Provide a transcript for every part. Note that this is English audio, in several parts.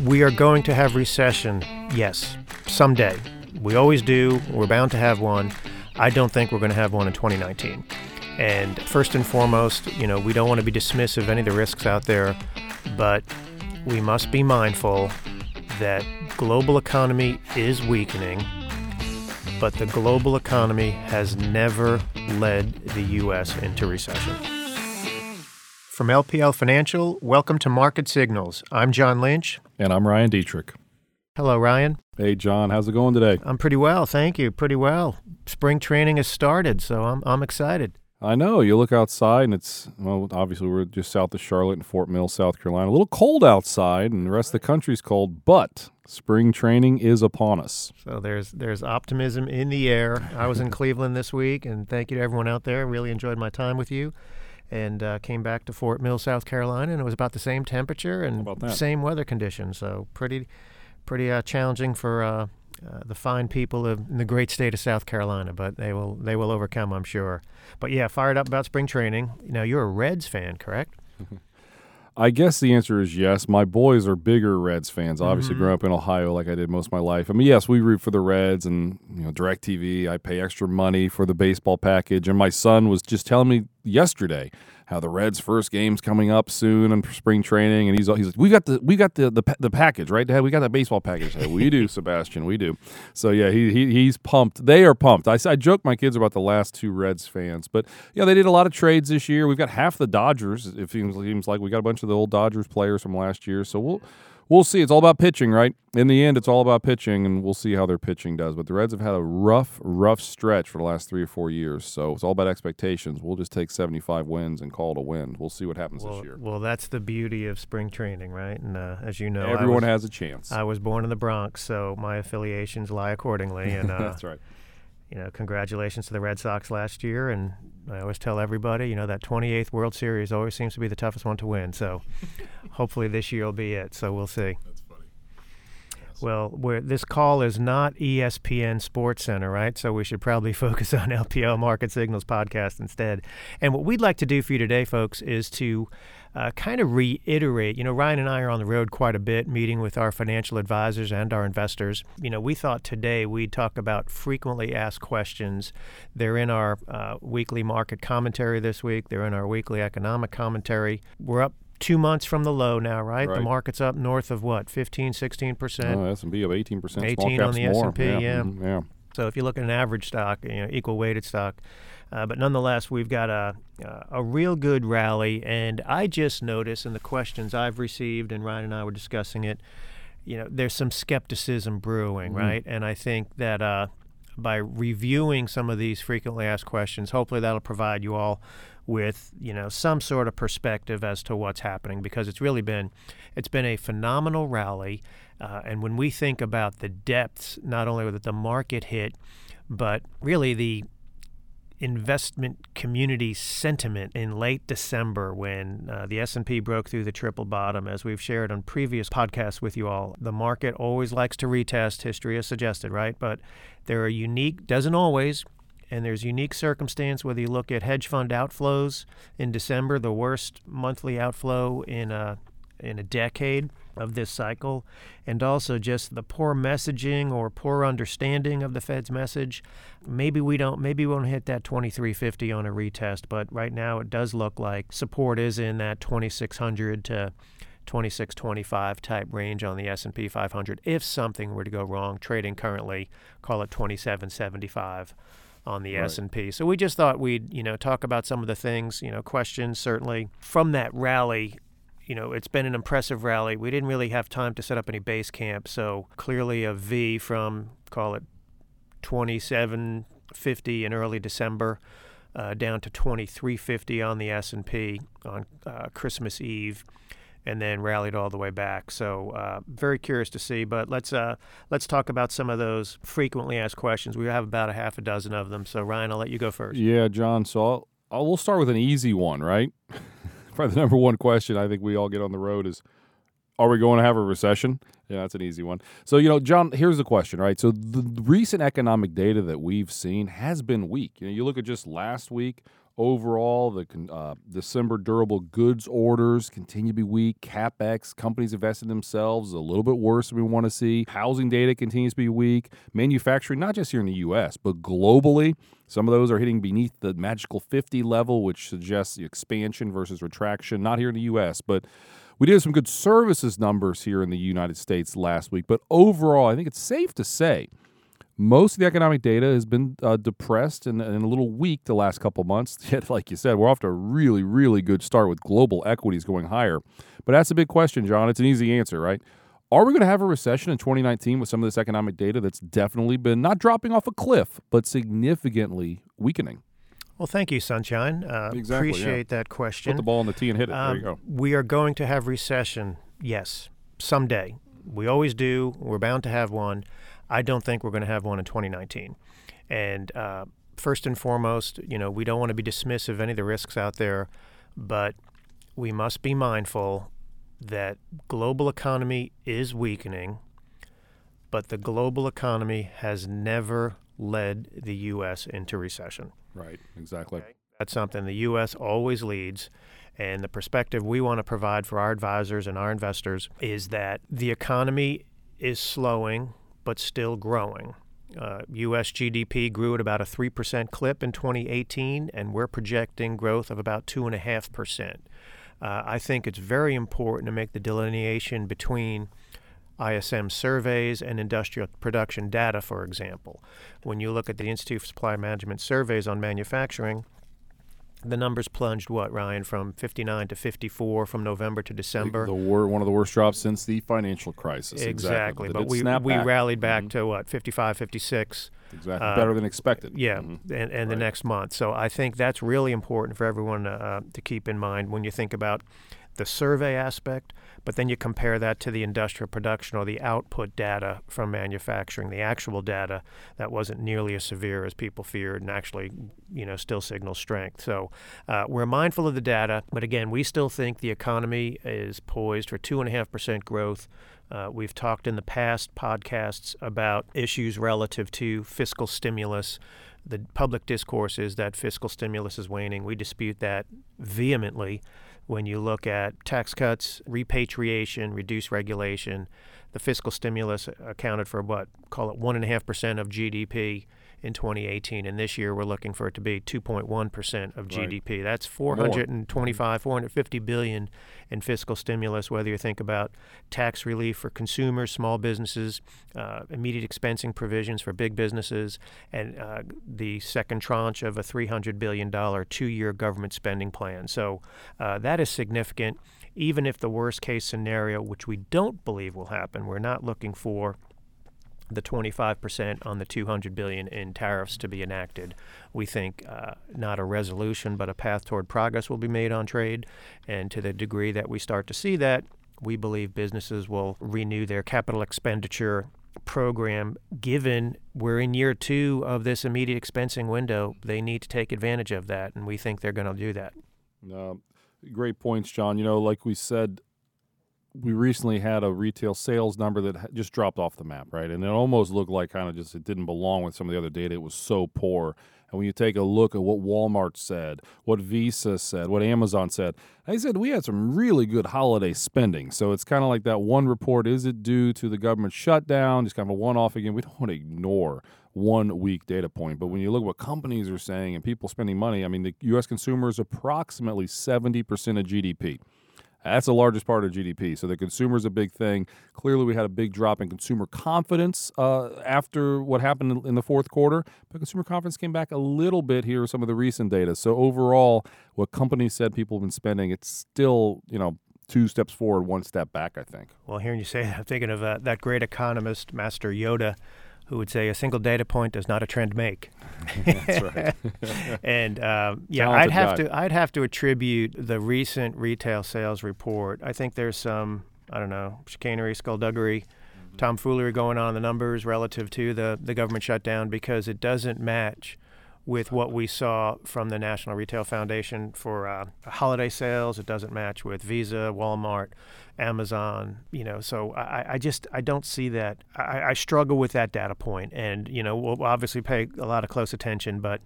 We are going to have recession, yes, someday. We always do. We're bound to have one. I don't think we're going to have one in 2019. And first and foremost, you know, we don't want to be dismissive of any of the risks out there, but we must be mindful that global economy is weakening, but the global economy has never led the U.S. into recession. From LPL Financial, welcome to Market Signals. I'm John Lynch. And I'm Ryan Detrick. Hello, Ryan. Hey, John. How's it going today? I'm pretty well, thank you. Pretty well. Spring training has started, so I'm, I'm excited. I know. You look outside, and it's, well, obviously, we're just south of Charlotte and Fort Mill, South Carolina. A little cold outside, and the rest of the country's cold, but spring training is upon us. So there's there's optimism in the air. I was in Cleveland this week, and thank you to everyone out there. Really enjoyed my time with you. And uh, came back to Fort Mill, South Carolina, and it was about the same temperature and same weather conditions. So pretty, pretty uh, challenging for uh, uh, the fine people of in the great state of South Carolina, but they will they will overcome, I'm sure. But yeah, fired up about spring training. You know, you're a Reds fan, correct? I guess the answer is yes. My boys are bigger Reds fans. Obviously, mm-hmm. growing up in Ohio, like I did most of my life. I mean, yes, we root for the Reds, and you know, Directv. I pay extra money for the baseball package, and my son was just telling me yesterday how the Reds' first game's coming up soon in spring training, and he's he's like, we got the we got the the, the package right, Dad. We got that baseball package. Hey, we do, Sebastian. We do. So yeah, he, he he's pumped. They are pumped. I I joke my kids about the last two Reds fans, but yeah, they did a lot of trades this year. We've got half the Dodgers. It seems, seems like we got a bunch of the old Dodgers players from last year. So we'll we'll see. It's all about pitching, right? In the end, it's all about pitching, and we'll see how their pitching does. But the Reds have had a rough, rough stretch for the last three or four years. So it's all about expectations. We'll just take 75 wins and call it a win. We'll see what happens well, this year. Well, that's the beauty of spring training, right? And uh, as you know, everyone was, has a chance. I was born in the Bronx, so my affiliations lie accordingly. And uh, that's right you know, congratulations to the Red Sox last year. And I always tell everybody, you know, that 28th World Series always seems to be the toughest one to win. So hopefully this year will be it. So we'll see. That's funny. Yes. Well, this call is not ESPN Sports Center, right? So we should probably focus on LPL Market Signals podcast instead. And what we'd like to do for you today, folks, is to uh, kind of reiterate. You know, Ryan and I are on the road quite a bit, meeting with our financial advisors and our investors. You know, we thought today we'd talk about frequently asked questions. They're in our uh, weekly market commentary this week. They're in our weekly economic commentary. We're up two months from the low now, right? right? The market's up north of what, 15, 16 percent? Oh, S&P of 18 percent. 18 on the S&P, yeah. Yeah. Mm-hmm. yeah. So if you look at an average stock, you know, equal weighted stock, uh, but nonetheless, we've got a a real good rally. And I just noticed in the questions I've received, and Ryan and I were discussing it, you know, there's some skepticism brewing, mm-hmm. right? And I think that uh, by reviewing some of these frequently asked questions, hopefully that'll provide you all with you know some sort of perspective as to what's happening because it's really been it's been a phenomenal rally uh, and when we think about the depths not only that the market hit but really the investment community sentiment in late December when uh, the S&P broke through the triple bottom. As we've shared on previous podcasts with you all the market always likes to retest history has suggested right? But there are unique doesn't always and there's unique circumstance whether you look at hedge fund outflows in December, the worst monthly outflow in a in a decade of this cycle, and also just the poor messaging or poor understanding of the Fed's message. Maybe we don't maybe we won't hit that 2350 on a retest, but right now it does look like support is in that 2600 to 2625 type range on the S&P 500 if something were to go wrong trading currently call it 2775 on the right. S&P. So we just thought we'd, you know, talk about some of the things, you know, questions certainly from that rally. You know, it's been an impressive rally. We didn't really have time to set up any base camp, so clearly a V from call it 2750 in early December uh, down to 2350 on the S&P on uh, Christmas Eve and then rallied all the way back. So uh, very curious to see. But let's uh, let's talk about some of those frequently asked questions. We have about a half a dozen of them. So Ryan, I'll let you go first. Yeah, John. So I'll, I'll we'll start with an easy one, right? Probably the number one question I think we all get on the road is, are we going to have a recession? Yeah, that's an easy one. So, you know, John, here's the question, right? So, the recent economic data that we've seen has been weak. You know, you look at just last week, Overall, the uh, December durable goods orders continue to be weak. CapEx, companies investing themselves, a little bit worse than we want to see. Housing data continues to be weak. Manufacturing, not just here in the U.S., but globally, some of those are hitting beneath the magical 50 level, which suggests expansion versus retraction. Not here in the U.S., but we did have some good services numbers here in the United States last week. But overall, I think it's safe to say most of the economic data has been uh, depressed and, and, a little weak the last couple months. Yet, like you said, we're off to a really, really good start with global equities going higher. But that's a big question, John. It's an easy answer, right? Are we going to have a recession in 2019 with some of this economic data that's definitely been not dropping off a cliff, but significantly weakening? Well, thank you, Sunshine. Uh, exactly, appreciate yeah. that question. Put the ball in the tee and hit it. Um, there you um, go. We are going to have recession, yes, someday. We always do. We're bound to have one. I don't think we're going to have one in 2019. And uh, first and foremost, you know, we don't want to be dismissive of any of the risks out there, but we must be mindful that global economy is weakening, but the global economy has never led the U.S. into recession. Right, exactly. Okay? That's something the U.S. always leads. And the perspective we want to provide for our advisors and our investors is that the economy is slowing but still growing. Uh, U.S. GDP grew at about a 3% clip in 2018, and we're projecting growth of about 2.5%. Uh, I think it's very important to make the delineation between ISM surveys and industrial production data, for example. When you look at the Institute for Supply Management surveys on manufacturing, the numbers plunged what Ryan from 59 to 54 from November to December. The, the wor- one of the worst drops since the financial crisis. Exactly, exactly. but, but we we rallied back mm-hmm. to what 55, 56. Exactly, uh, better than expected. Yeah, mm-hmm. and, and right. the next month. So I think that's really important for everyone uh, to keep in mind when you think about the survey aspect, but then you compare that to the industrial production or the output data from manufacturing, the actual data that wasn't nearly as severe as people feared and actually, you know, still signals strength. So uh, we're mindful of the data, but again, we still think the economy is poised for 2.5% growth. Uh, we've talked in the past podcasts about issues relative to fiscal stimulus. The public discourse is that fiscal stimulus is waning. We dispute that vehemently when you look at tax cuts, repatriation, reduced regulation, the fiscal stimulus accounted for what, call it 1.5% of GDP in 2018, and this year we're looking for it to be 2.1% of GDP. Right. That's 425, 450 billion in fiscal stimulus. Whether you think about tax relief for consumers, small businesses, uh, immediate expensing provisions for big businesses, and uh, the second tranche of a 300 billion dollar two-year government spending plan. So uh, that is significant. Even if the worst case scenario, which we don't believe will happen, we're not looking for the 25% on the 200 billion in tariffs to be enacted. We think uh, not a resolution, but a path toward progress will be made on trade. And to the degree that we start to see that, we believe businesses will renew their capital expenditure program given we're in year two of this immediate expensing window they need to take advantage of that and we think they're going to do that uh, great points john you know like we said we recently had a retail sales number that just dropped off the map, right? And it almost looked like kind of just it didn't belong with some of the other data. It was so poor. And when you take a look at what Walmart said, what Visa said, what Amazon said, they said we had some really good holiday spending. So it's kind of like that one report is it due to the government shutdown? Just kind of a one off again. We don't want to ignore one week data point. But when you look at what companies are saying and people spending money, I mean, the U.S. consumer is approximately 70% of GDP. That's the largest part of GDP. So the consumer is a big thing. Clearly, we had a big drop in consumer confidence uh, after what happened in the fourth quarter, but consumer confidence came back a little bit here with some of the recent data. So overall, what companies said people have been spending, it's still you know two steps forward, one step back. I think. Well, hearing you say that, I'm thinking of uh, that great economist, Master Yoda who would say a single data point does not a trend make. That's right. and um, yeah, Talented I'd have guy. to I'd have to attribute the recent retail sales report. I think there's some I don't know chicanery, skullduggery, mm-hmm. tomfoolery going on in the numbers relative to the the government shutdown because it doesn't match with what we saw from the National Retail Foundation for uh, holiday sales. It doesn't match with Visa, Walmart, Amazon. You know, so I, I just I don't see that. I, I struggle with that data point, and you know, we'll obviously pay a lot of close attention, but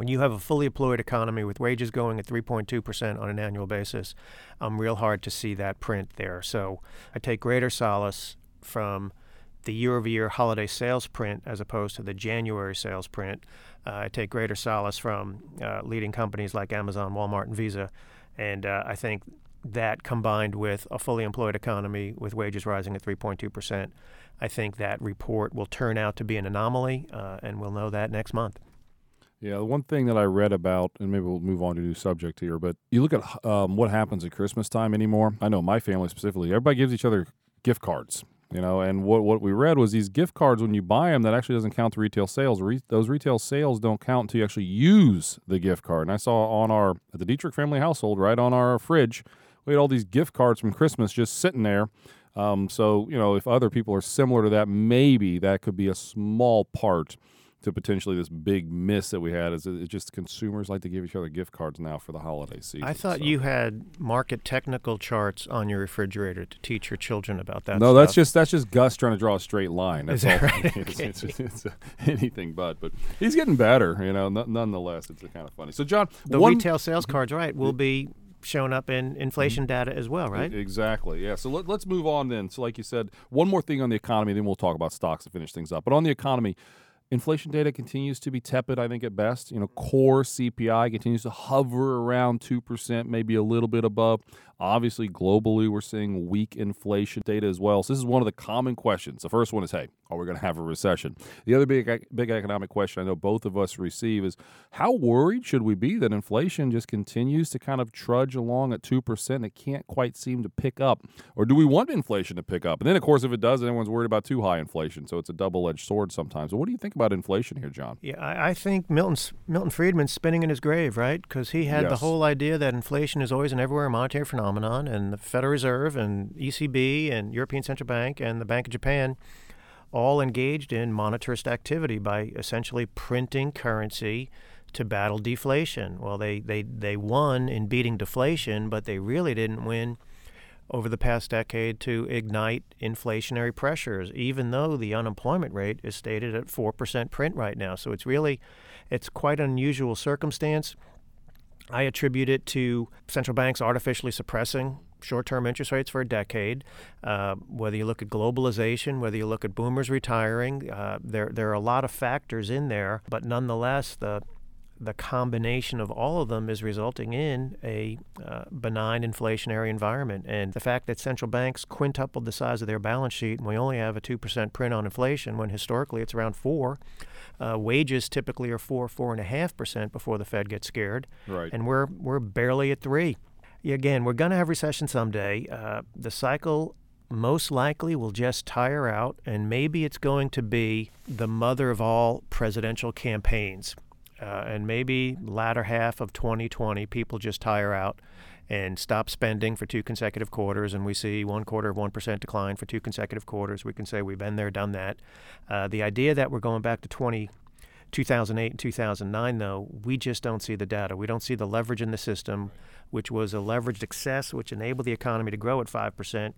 when you have a fully employed economy with wages going at 3.2% on an annual basis, I'm real hard to see that print there. So I take greater solace from the year over year holiday sales print as opposed to the January sales print. Uh, I take greater solace from uh, leading companies like Amazon, Walmart, and Visa. And uh, I think that combined with a fully employed economy with wages rising at 3.2%, I think that report will turn out to be an anomaly, uh, and we'll know that next month. Yeah, the one thing that I read about, and maybe we'll move on to a new subject here, but you look at um, what happens at Christmas time anymore. I know my family specifically, everybody gives each other gift cards, you know, and what, what we read was these gift cards, when you buy them, that actually doesn't count the retail sales. Re- those retail sales don't count until you actually use the gift card. And I saw on our, at the Detrick family household, right on our fridge, we had all these gift cards from Christmas just sitting there. Um, so, you know, if other people are similar to that, maybe that could be a small part to potentially this big miss that we had is it just consumers like to give each other gift cards now for the holiday season. I thought so. you had market technical charts on your refrigerator to teach your children about that. No, stuff. that's just that's just Gus trying to draw a straight line. That's Is that all. right? it's, it's, it's, it's, uh, anything but, but he's getting better. You know, n- nonetheless, it's kind of funny. So, John, the one, retail sales cards, right, will be showing up in inflation mm-hmm. data as well, right? Exactly. Yeah. So let, let's move on then. So, like you said, one more thing on the economy, then we'll talk about stocks to finish things up. But on the economy, inflation data continues to be tepid, I think, at best. You know, core CPI continues to hover around 2%, maybe a little bit above. Obviously, globally, we're seeing weak inflation data as well. So, this is one of the common questions. The first one is, hey, are we going to have a recession? The other big, big economic question I know both of us receive is how worried should we be that inflation just continues to kind of trudge along at 2%? It can't quite seem to pick up. Or do we want inflation to pick up? And then, of course, if it does, everyone's worried about too high inflation. So, it's a double edged sword sometimes. So, what do you think about inflation here, John? Yeah, I, I think Milton's, Milton Friedman's spinning in his grave, right? Because he had the whole idea that inflation is always and everywhere a monetary phenomenon, and the Federal Reserve and ECB and European Central Bank and the Bank of Japan all engaged in monetarist activity by essentially printing currency to battle deflation. Well, they, they, they won in beating deflation, but they really didn't win over the past decade to ignite inflationary pressures, even though the unemployment rate is stated at 4% print right now. So it's really, it's quite an unusual circumstance. I attribute it to central banks artificially suppressing short-term interest rates for a decade. Uh, whether you look at globalization, whether you look at boomers retiring, uh, there there are a lot of factors in there. But nonetheless, the the combination of all of them is resulting in a uh, benign inflationary environment. And the fact that central banks quintupled the size of their balance sheet and we only have a 2% print on inflation when historically it's around 4 uh, wages typically are 4, 4.5% before the Fed gets scared. Right. And we're, we're barely at 3 Again, we're going to have recession someday. Uh, the cycle most likely will just tire out, and maybe it's going to be the mother of all presidential campaigns. Uh, and maybe latter half of 2020, people just tire out and stop spending for two consecutive quarters, and we see one quarter of 1% decline for two consecutive quarters. We can say we've been there, done that. Uh, the idea that we're going back to 20, 2008 and 2009, though, we just don't see the data. We don't see the leverage in the system, which was a leveraged excess, which enabled the economy to grow at 5%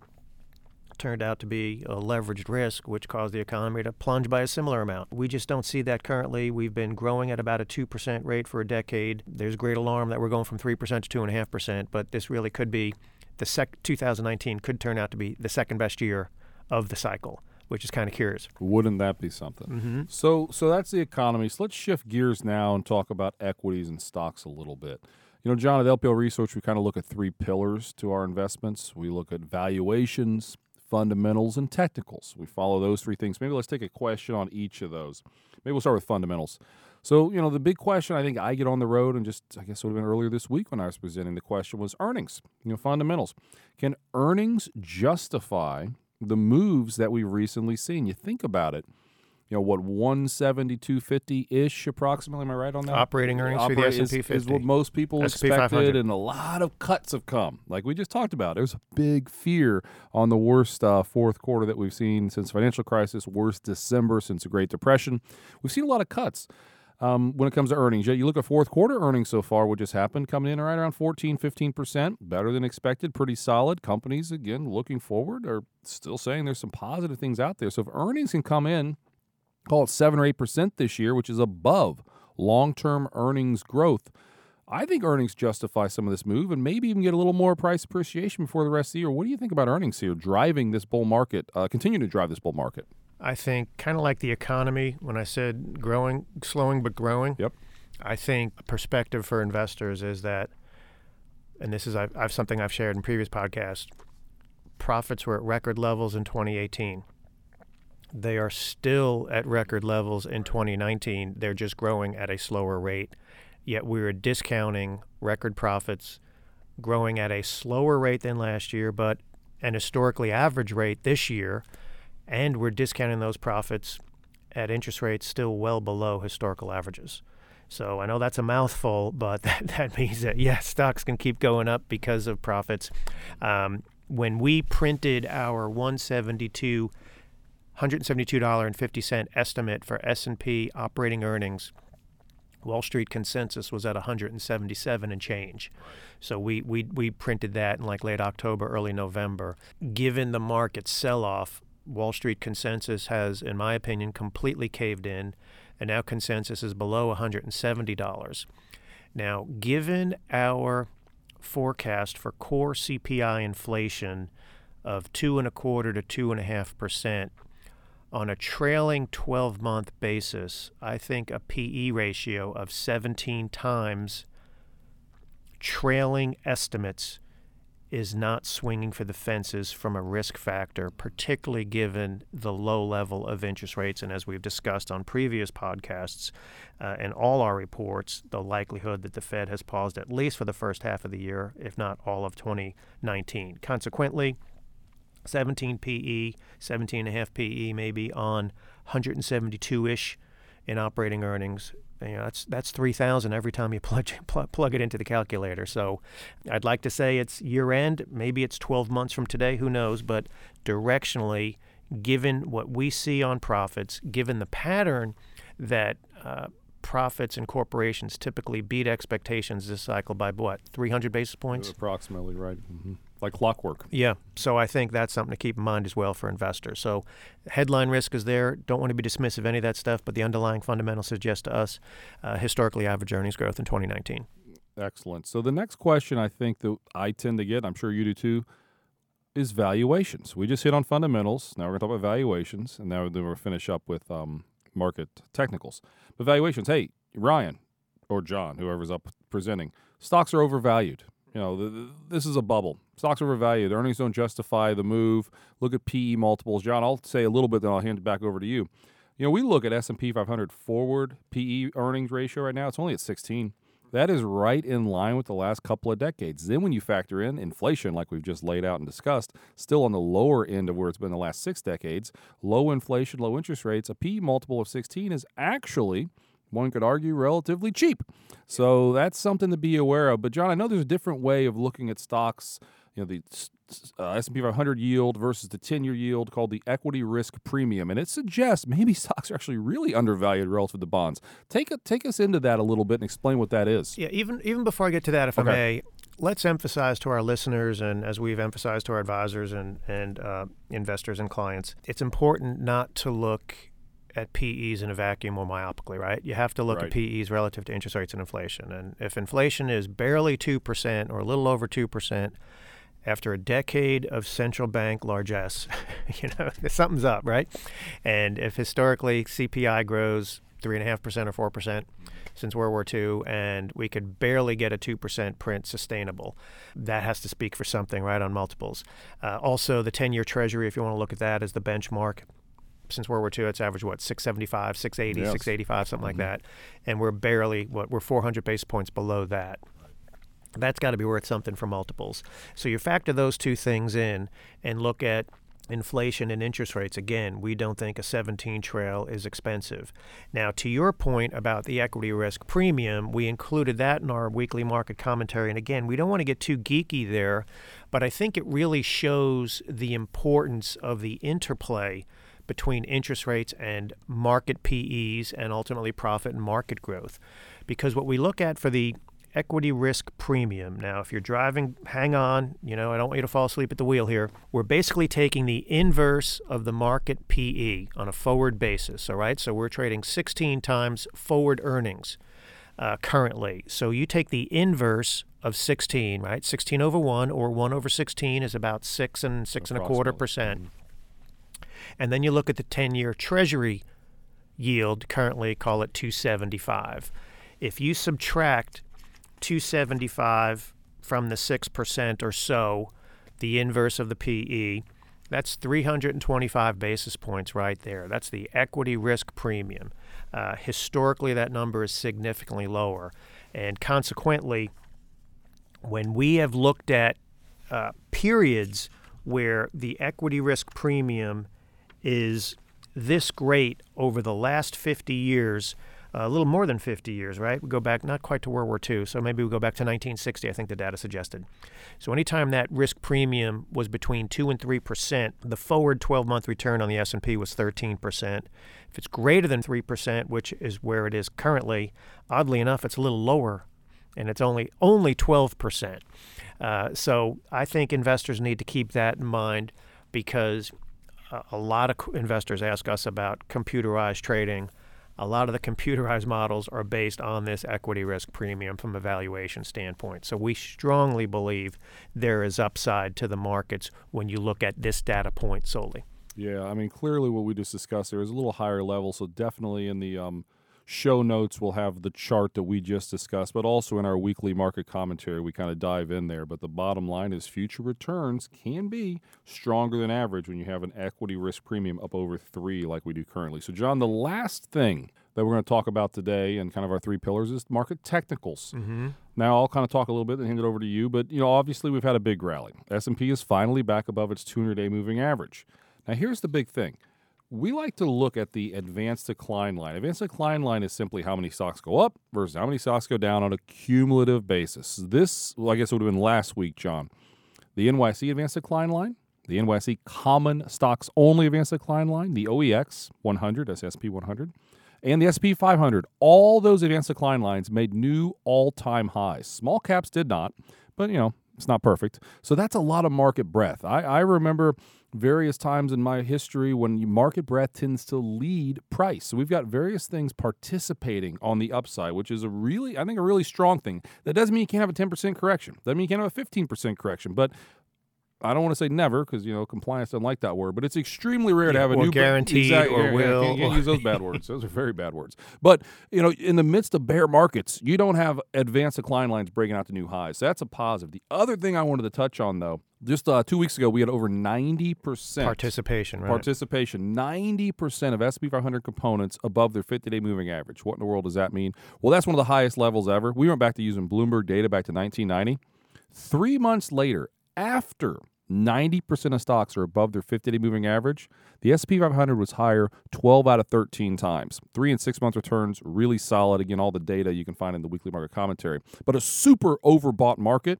turned out to be a leveraged risk, which caused the economy to plunge by a similar amount. We just don't see that currently. We've been growing at about a 2% rate for a decade. There's great alarm that we're going from 3% to 2.5%, but this really could be the sec- 2019 could turn out to be the second best year of the cycle, which is kind of curious. Wouldn't that be something? Mm-hmm. So, so that's the economy. So let's shift gears now and talk about equities and stocks a little bit. You know, John, at LPL Research, we kind of look at three pillars to our investments. We look at valuations, fundamentals, and technicals. We follow those three things. Maybe let's take a question on each of those. Maybe we'll start with fundamentals. So, you know, the big question I think I get on the road, and just I guess it would have been earlier this week when I was presenting the question was earnings. You know, fundamentals. Can earnings justify the moves that we've recently seen? You think about it. You know what, one seventy two fifty ish approximately. Am I right on that? Operating earnings for the S&P is, is what most people S&P expected, 500. and a lot of cuts have come. Like we just talked about, there's a big fear on the worst uh, fourth quarter that we've seen since financial crisis, worst December since the Great Depression. We've seen a lot of cuts. Um, when it comes to earnings, yet you look at fourth quarter earnings so far, what just happened, coming in right around 14, 15%, better than expected, pretty solid. Companies, again, looking forward, are still saying there's some positive things out there. So if earnings can come in, call it 7 or 8% this year, which is above long term earnings growth. I think earnings justify some of this move and maybe even get a little more price appreciation before the rest of the year. What do you think about earnings here driving this bull market, uh, continue to drive this bull market? I think kind of like the economy when I said growing, slowing but growing. Yep. I think a perspective for investors is that, and this is I've, I've something I've shared in previous podcasts. Profits were at record levels in 2018. They are still at record levels in 2019. They're just growing at a slower rate yet we are discounting record profits growing at a slower rate than last year, but an historically average rate this year, and we're discounting those profits at interest rates still well below historical averages. So I know that's a mouthful, but that, that means that, yes, stocks can keep going up because of profits. Um, when we printed our 172 $172.50 estimate for S&P operating earnings Wall Street consensus was at 177 and change. So we, we, we printed that in like late October, early November. Given the market sell off, Wall Street consensus has, in my opinion, completely caved in, and now consensus is below $170. Now, given our forecast for core CPI inflation of two and a quarter to two and a half percent, on a trailing 12 month basis, I think a PE ratio of 17 times trailing estimates is not swinging for the fences from a risk factor, particularly given the low level of interest rates. And as we've discussed on previous podcasts uh, and all our reports, the likelihood that the Fed has paused at least for the first half of the year, if not all of 2019. Consequently, 17 PE, 17 and a half PE maybe on 172-ish in operating earnings. You know, that's that's 3,000 every time you plug, plug it into the calculator. So I'd like to say it's year end. Maybe it's 12 months from today. Who knows? But directionally, given what we see on profits, given the pattern that uh, profits and corporations typically beat expectations this cycle by what 300 basis points approximately right mm-hmm. Like clockwork. Yeah so i think that's something to keep in mind as well for investors. So headline risk is there. Don't want to be dismissive of any of that stuff but the underlying fundamentals suggest to us uh, historically average earnings growth in 2019 excellent. So the next question i think that i tend to get i'm sure you do too is valuations. We just hit on fundamentals. Now we're going to talk about valuations and now we're going to finish up with um, market technicals. But valuations, hey, Ryan or John, whoever's up presenting, stocks are overvalued. You know, the, the, this is a bubble. Stocks overvalued. Earnings don't justify the move. Look at PE multiples. John, I'll say a little bit, then I'll hand it back over to you. You know, we look at S&P 500 forward PE earnings ratio right now. It's only at 16. That is right in line with the last couple of decades. Then, when you factor in inflation, like we've just laid out and discussed, still on the lower end of where it's been the last six decades, low inflation, low interest rates, a P multiple of 16 is actually one could argue relatively cheap. So that's something to be aware of. But John, I know there's a different way of looking at stocks. You know, the uh, S&P 500 yield versus the 10-year yield called the equity risk premium, and it suggests maybe stocks are actually really undervalued relative to bonds. Take a, take us into that a little bit and explain what that is. Yeah, even even before I get to that, if okay. I may, let's emphasize to our listeners and as we've emphasized to our advisors and and uh, investors and clients, it's important not to look at PEs in a vacuum or myopically, right? You have to look right. at PEs relative to interest rates and inflation. And if inflation is barely 2% or a little over 2%, after a decade of central bank largesse, you know, something's up, right? And if historically CPI grows three and a half percent or four percent since World War II, and we could barely get a two percent print sustainable, that has to speak for something, right? On multiples. Uh, also, the ten-year Treasury, if you want to look at that as the benchmark, since World War II, it's averaged what 675, 680, yes. 685, something mm-hmm. like that, and we're barely what we're 400 basis points below that that's got to be worth something for multiples. So you factor those two things in and look at inflation and interest rates. Again, we don't think a 17 trail is expensive. Now, to your point about the equity risk premium, we included that in our weekly market commentary. And again, we don't want to get too geeky there, but I think it really shows the importance of the interplay between interest rates and market PEs and ultimately profit and market growth. Because what we look at for the equity risk premium. Now, if you're driving, hang on. You know, I don't want you to fall asleep at the wheel here. We're basically taking the inverse of the market PE on a forward basis. All right. So we're trading 16 times forward earnings uh, currently. So you take the inverse of 16, right? 16 over 1 or 1 over 16 is about 6 and 6 and a quarter percent. And then you look at the 10 year Treasury yield, currently call it 275. If you subtract 275 from the 6% or so, the inverse of the PE, that's 325 basis points right there. That's the equity risk premium. Uh, historically, that number is significantly lower. And consequently, when we have looked at uh, periods where the equity risk premium is this great over the last 50 years, a little more than 50 years, right? We go back not quite to World War II, so maybe we go back to 1960, I think the data suggested. So anytime that risk premium was between 2 and 3%, the forward 12-month return on the S&P was 13%. If it's greater than 3%, which is where it is currently, oddly enough, it's a little lower and it's only only 12%. Uh, so I think investors need to keep that in mind because a lot of investors ask us about computerized trading. A lot of the computerized models are based on this equity risk premium from a valuation standpoint. So we strongly believe there is upside to the markets when you look at this data point solely. Yeah, I mean, clearly what we just discussed there is a little higher level. So definitely in the um, show notes we'll have the chart that we just discussed, but also in our weekly market commentary, we kind of dive in there. But the bottom line is future returns can be stronger than average when you have an equity risk premium up over three, like we do currently. So, John, the last thing that we're going to talk about today and kind of our three pillars is market technicals. Mm-hmm. Now I'll kind of talk a little bit and hand it over to you, but you know obviously we've had a big rally. S&P is finally back above its 200-day moving average. Now here's the big thing we like to look at the advanced decline line. Advanced decline line is simply how many stocks go up versus how many stocks go down on a cumulative basis. This, well, I guess, it would have been last week, John. The NYC advanced decline line, the NYC common stocks only advanced decline line, the OEX 100, that's SP 100, and the SP 500. All those advanced decline lines made new all time highs. Small caps did not, but you know, it's not perfect. So that's a lot of market breadth. I, I remember various times in my history when market breadth tends to lead price. So we've got various things participating on the upside, which is a really, I think, a really strong thing. That doesn't mean you can't have a 10% correction. That mean you can't have a 15% correction. But I don't want to say never because you know compliance doesn't like that word, but it's extremely rare yeah, to have a or new guaranteed exactly, or yeah, will. Can't, can't use those bad words. Those are very bad words. But you know, in the midst of bear markets, you don't have advanced decline lines breaking out to new highs. So that's a positive. The other thing I wanted to touch on though, just uh, two weeks ago, we had over ninety percent participation. Right? Participation. Ninety percent of SP 500 components above their 50-day moving average. What in the world does that mean? Well, that's one of the highest levels ever. We went back to using Bloomberg data back to 1990. Three months later, after 90% of stocks are above their 50 day moving average. The SP 500 was higher 12 out of 13 times. Three and six month returns, really solid. Again, all the data you can find in the weekly market commentary. But a super overbought market,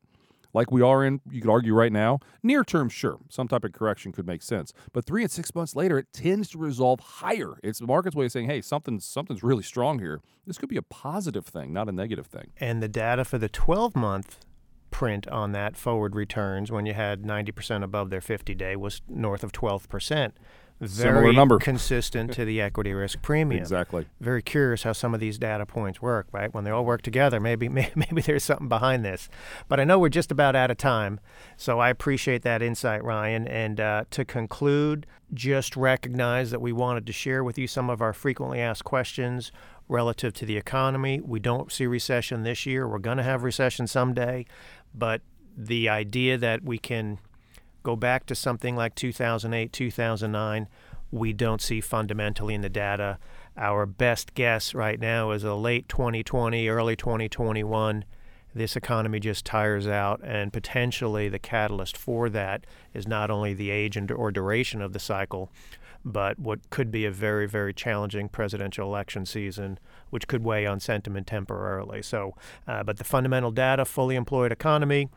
like we are in, you could argue right now, near term, sure, some type of correction could make sense. But three and six months later, it tends to resolve higher. It's the market's way of saying, hey, something's, something's really strong here. This could be a positive thing, not a negative thing. And the data for the 12 month print on that forward returns when you had 90% above their 50 day was north of 12%. Very Similar number. consistent to the equity risk premium. Exactly. Very curious how some of these data points work, right? When they all work together, maybe maybe there's something behind this. But I know we're just about out of time, so I appreciate that insight, Ryan. And uh, to conclude, just recognize that we wanted to share with you some of our frequently asked questions relative to the economy. We don't see recession this year. We're going to have recession someday. But the idea that we can go back to something like 2008, 2009, we don't see fundamentally in the data. Our best guess right now is a late 2020, early 2021. This economy just tires out, and potentially the catalyst for that is not only the age and or duration of the cycle, but what could be a very, very challenging presidential election season, which could weigh on sentiment temporarily. So, uh, but the fundamental data, fully employed economy,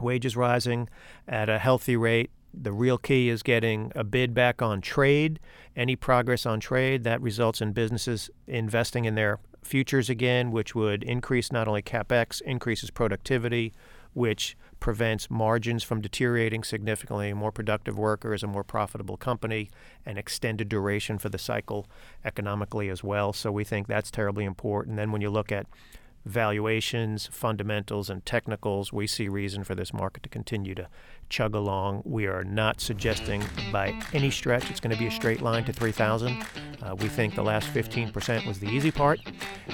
wages rising at a healthy rate. The real key is getting a bid back on trade. Any progress on trade that results in businesses investing in their futures again, which would increase not only capex, increases productivity, which prevents margins from deteriorating significantly, more productive workers, a more profitable company, and extended duration for the cycle economically as well. So we think that's terribly important. Then when you look at valuations, fundamentals, and technicals, we see reason for this market to continue to chug along. We are not suggesting by any stretch it's going to be a straight line to 3,000. Uh, we think the last 15% was the easy part,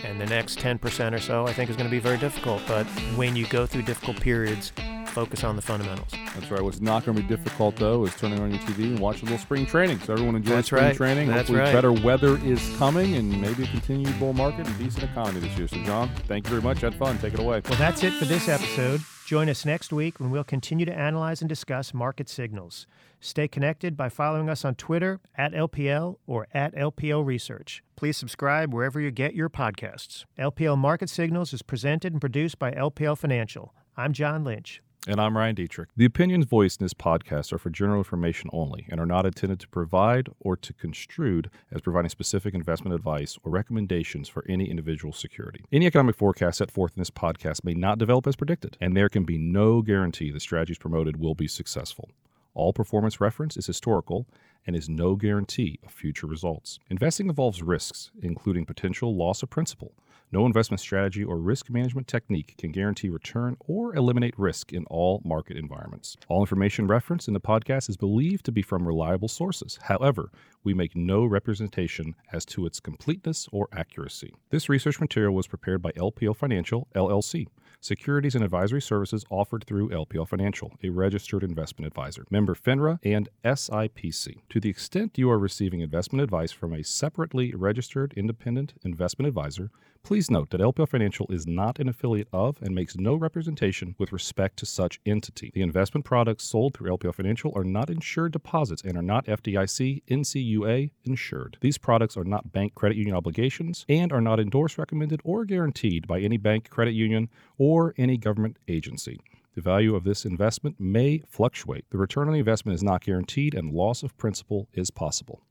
and the next 10% or so I think is going to be very difficult. But when you go through difficult periods, focus on the fundamentals. That's right. What's not going to be difficult though is turning on your TV and watching a little spring training. So everyone enjoys That's spring right. training. That's Hopefully right. better weather is coming and maybe a continued bull market and decent economy this year. So John, thank you very much. Had fun. Take it away. Well, that's it for this episode. Join us next week when we'll continue to analyze and discuss market signals. Stay connected by following us on Twitter at LPL or at LPL Research. Please subscribe wherever you get your podcasts. LPL Market Signals is presented and produced by LPL Financial. I'm John Lynch. And I'm Ryan Detrick. The opinions voiced in this podcast are for general information only and are not intended to provide or to construed as providing specific investment advice or recommendations for any individual security. Any economic forecast set forth in this podcast may not develop as predicted, and there can be no guarantee the strategies promoted will be successful. All performance reference is historical and is no guarantee of future results. Investing involves risks, including potential loss of principal. No investment strategy or risk management technique can guarantee return or eliminate risk in all market environments. All information referenced in the podcast is believed to be from reliable sources. However, we make no representation as to its completeness or accuracy. This research material was prepared by LPL Financial, LLC, securities and advisory services offered through LPL Financial, a registered investment advisor, member FINRA and SIPC. To the extent you are receiving investment advice from a separately registered independent investment advisor, Please note that LPL Financial is not an affiliate of and makes no representation with respect to such entity. The investment products sold through LPL Financial are not insured deposits and are not FDIC NCUA insured. These products are not bank credit union obligations and are not endorsed, recommended, or guaranteed by any bank, credit union, or any government agency. The value of this investment may fluctuate. The return on the investment is not guaranteed and loss of principal is possible.